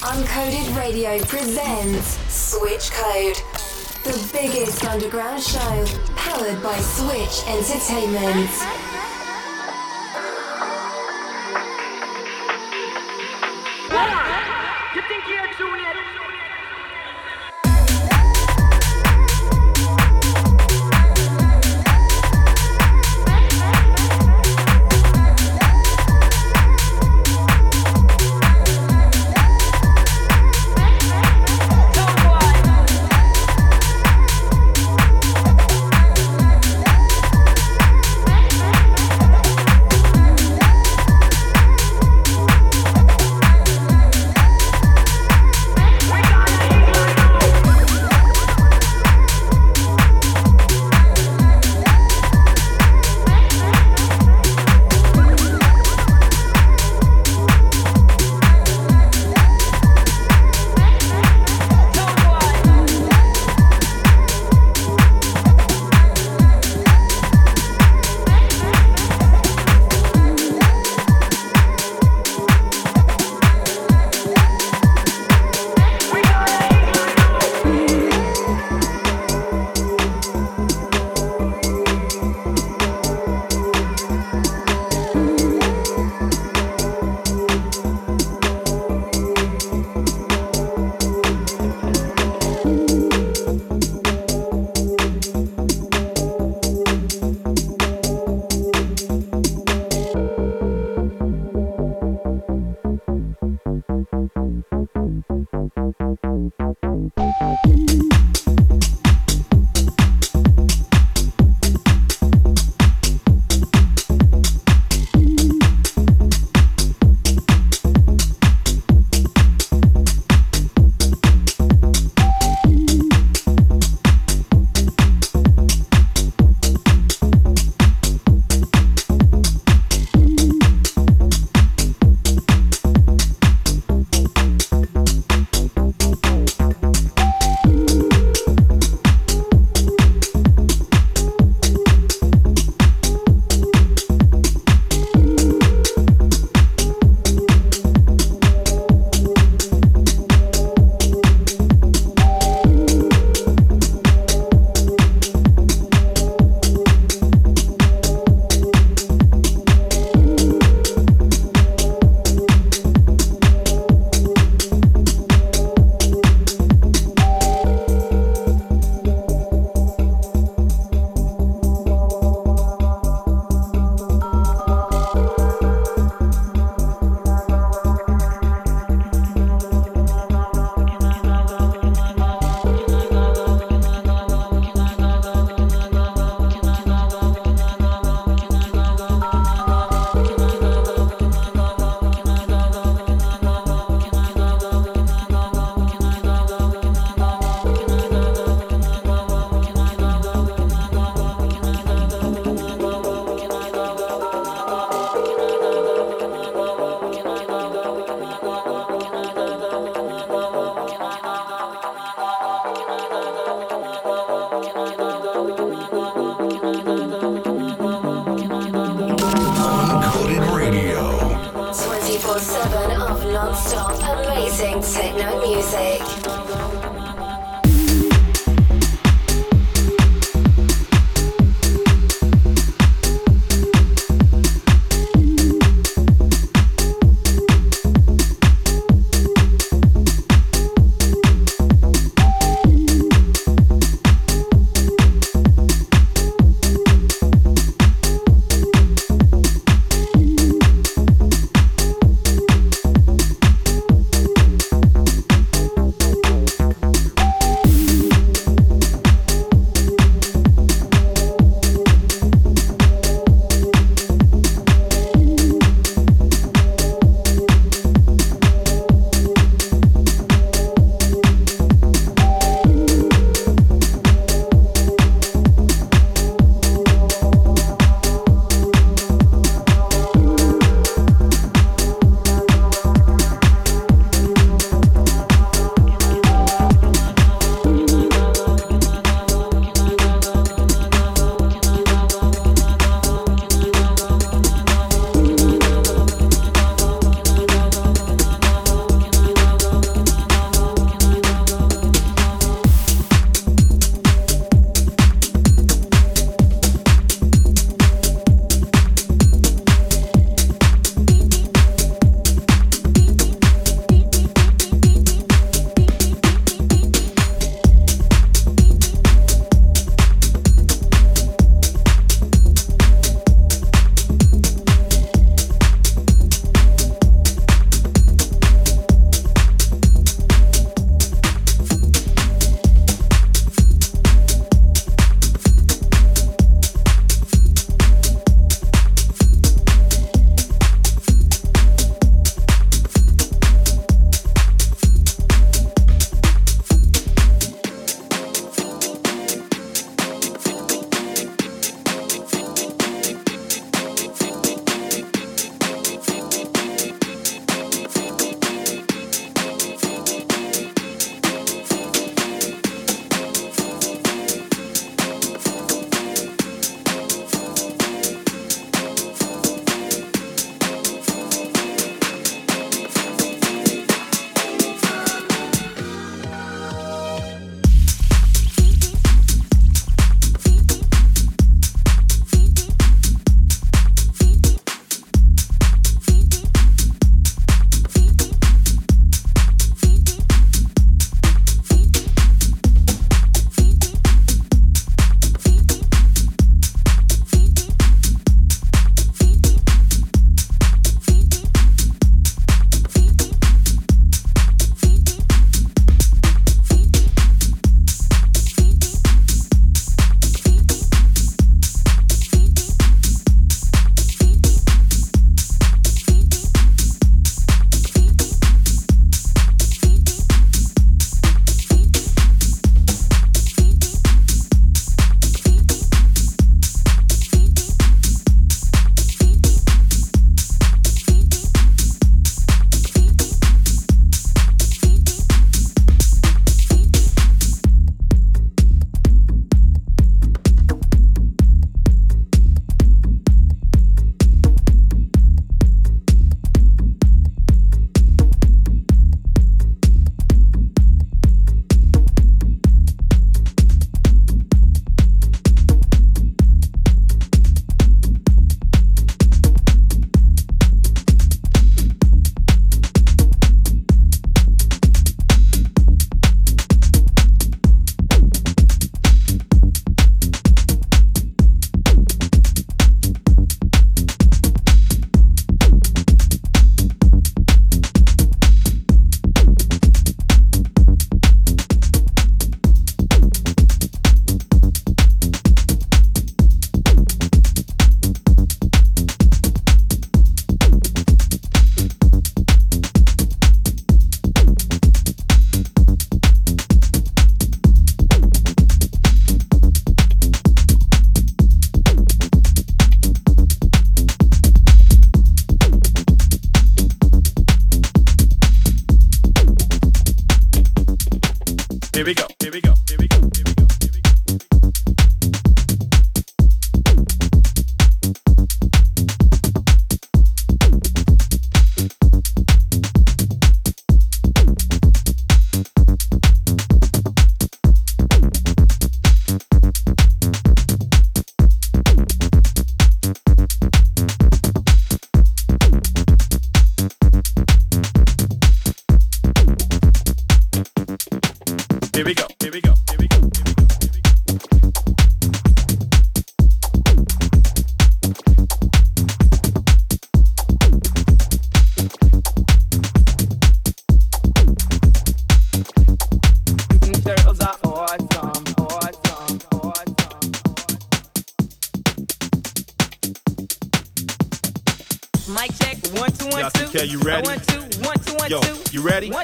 Uncoded Radio presents Switch Code, the biggest underground show powered by Switch Entertainment.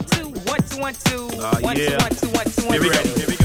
one, two, one, two, one, two. Uh, Here we go.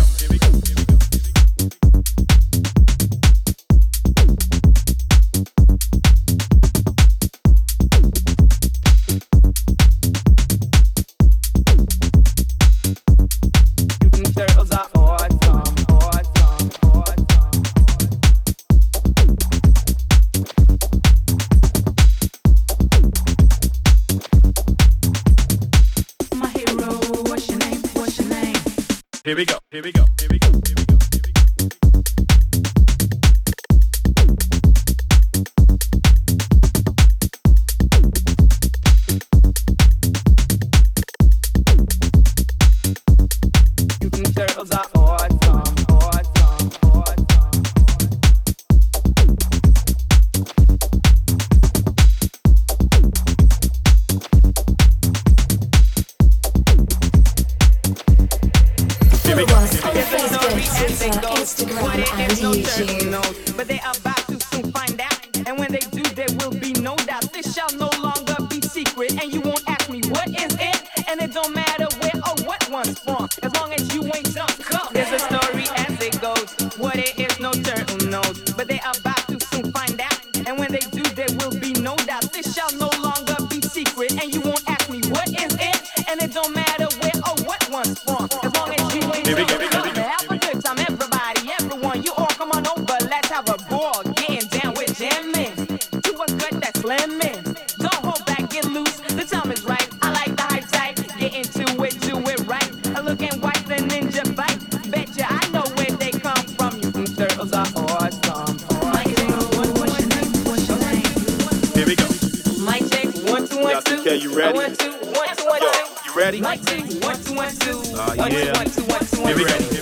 Okay, you ready? One, two, one, two, one, Yo, you ready? One, two, one, two, one, two. Uh, yeah. Here we go.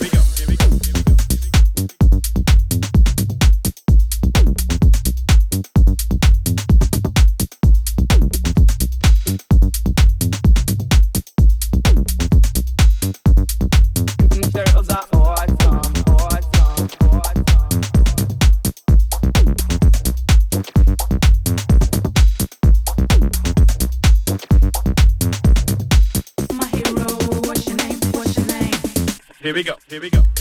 Here we go.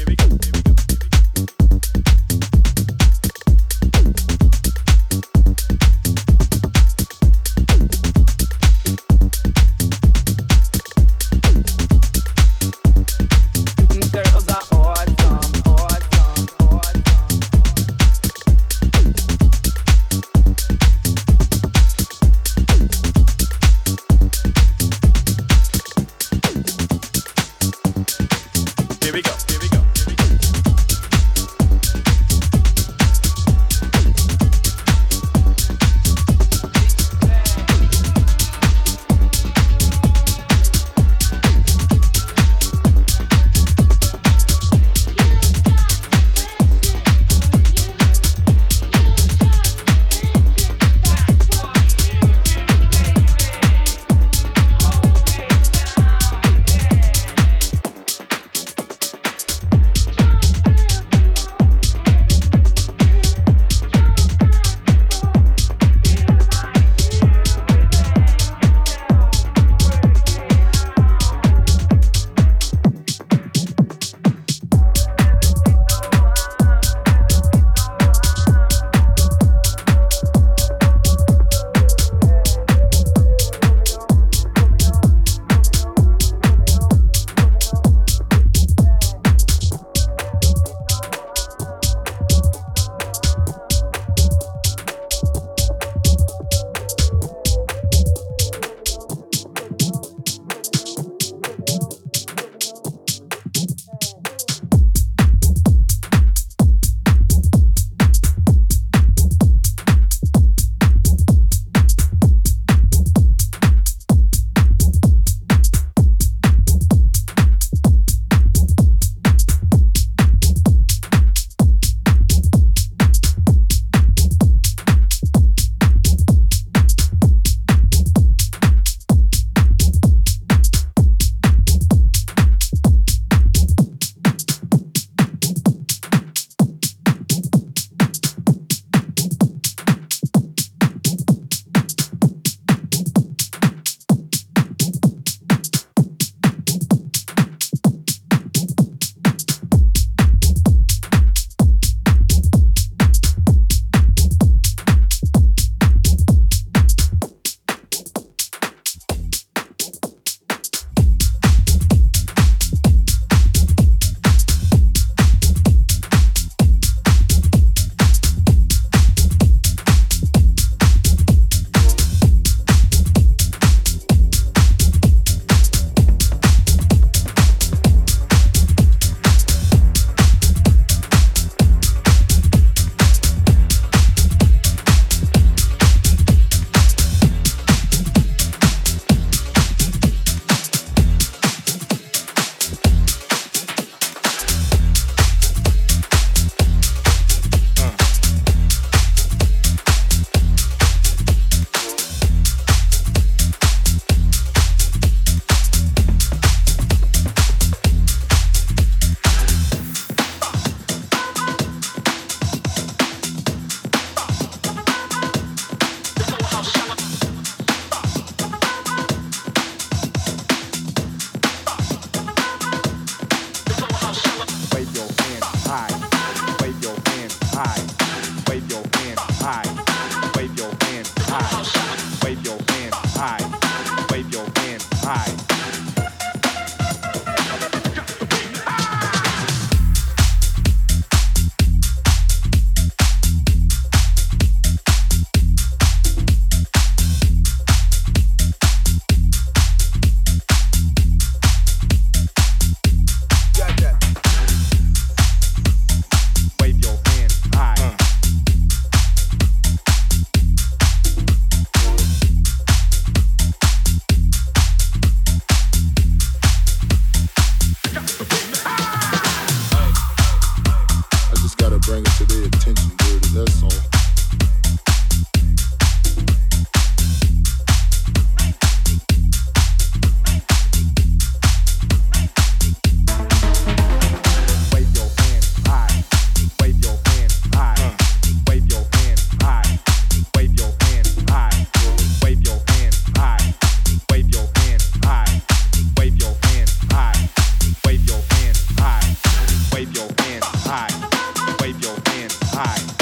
high.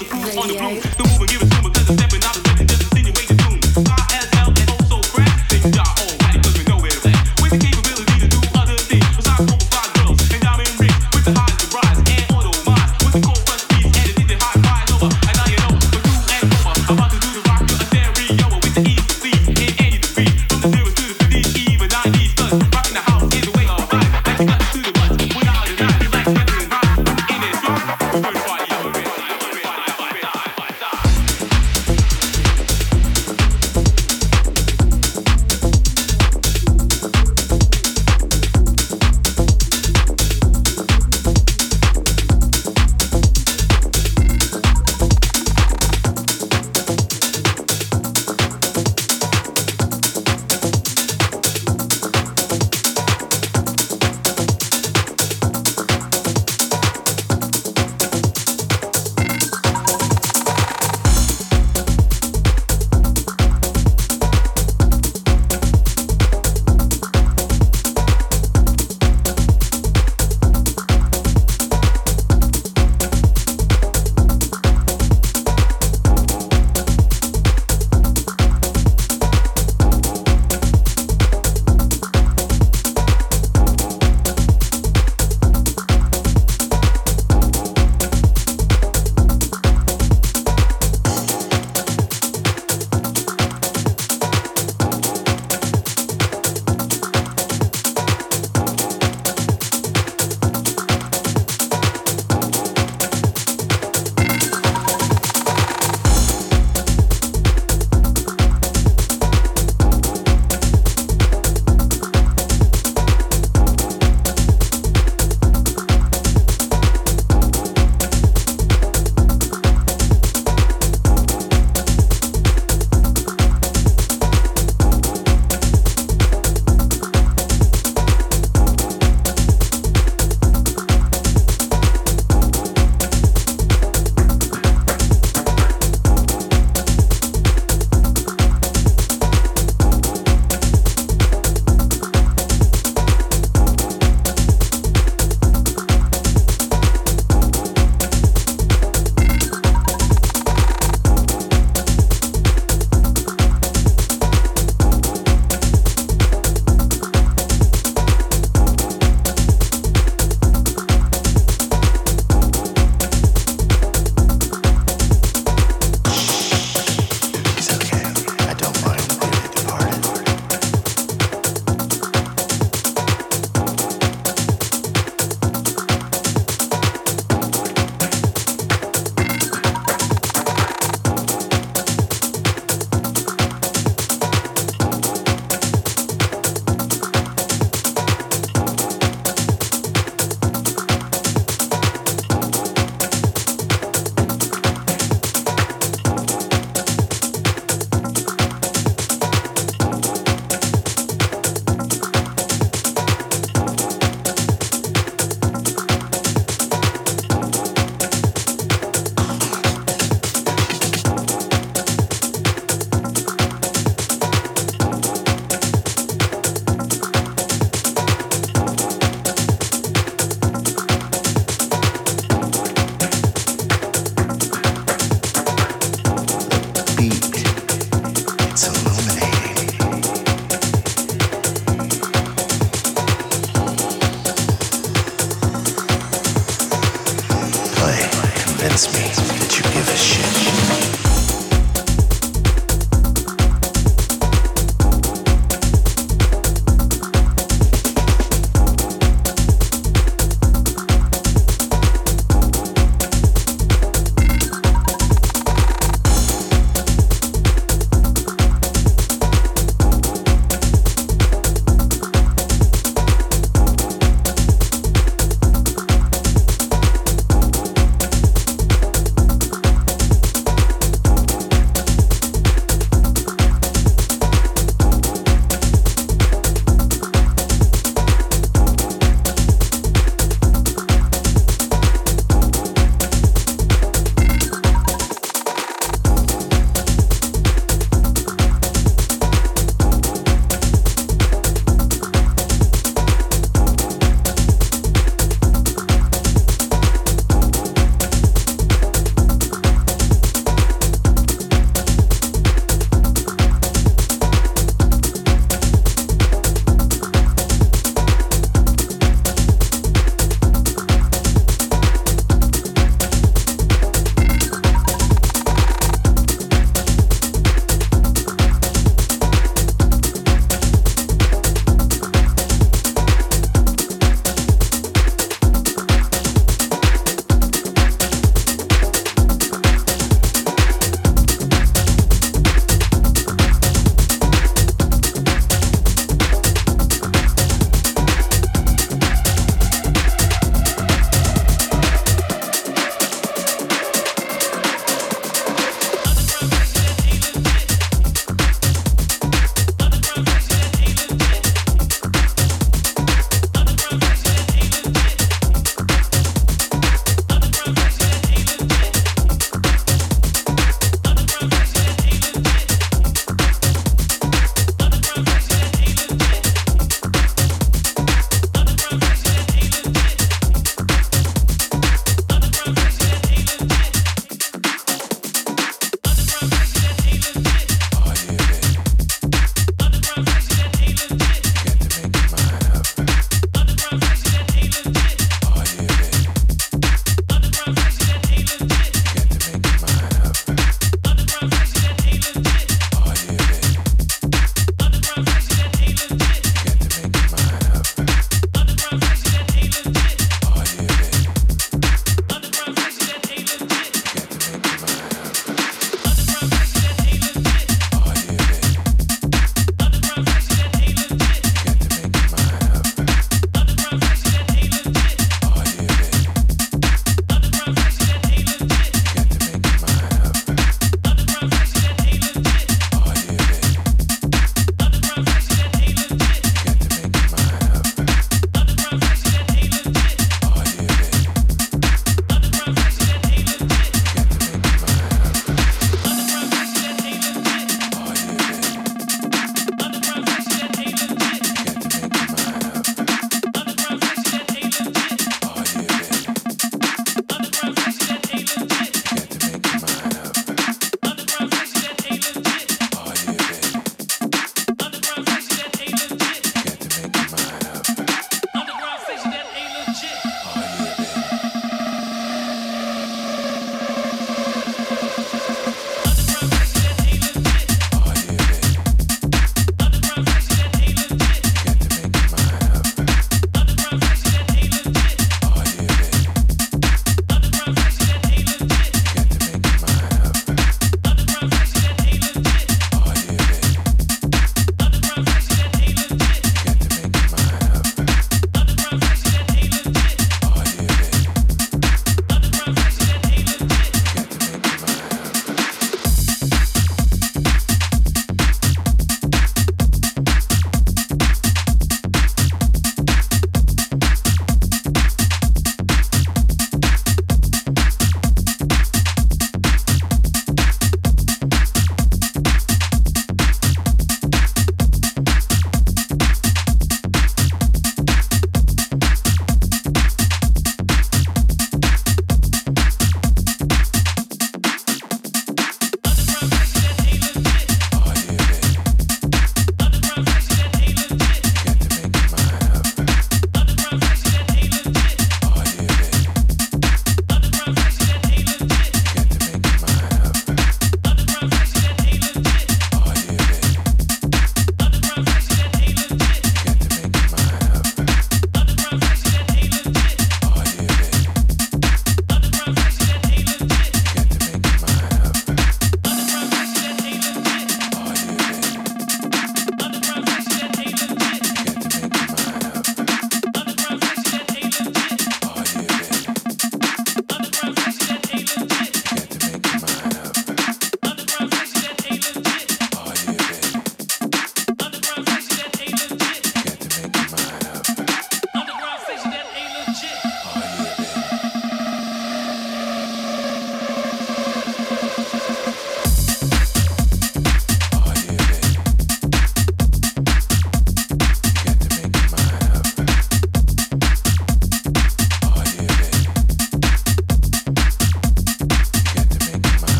on the blue. deep.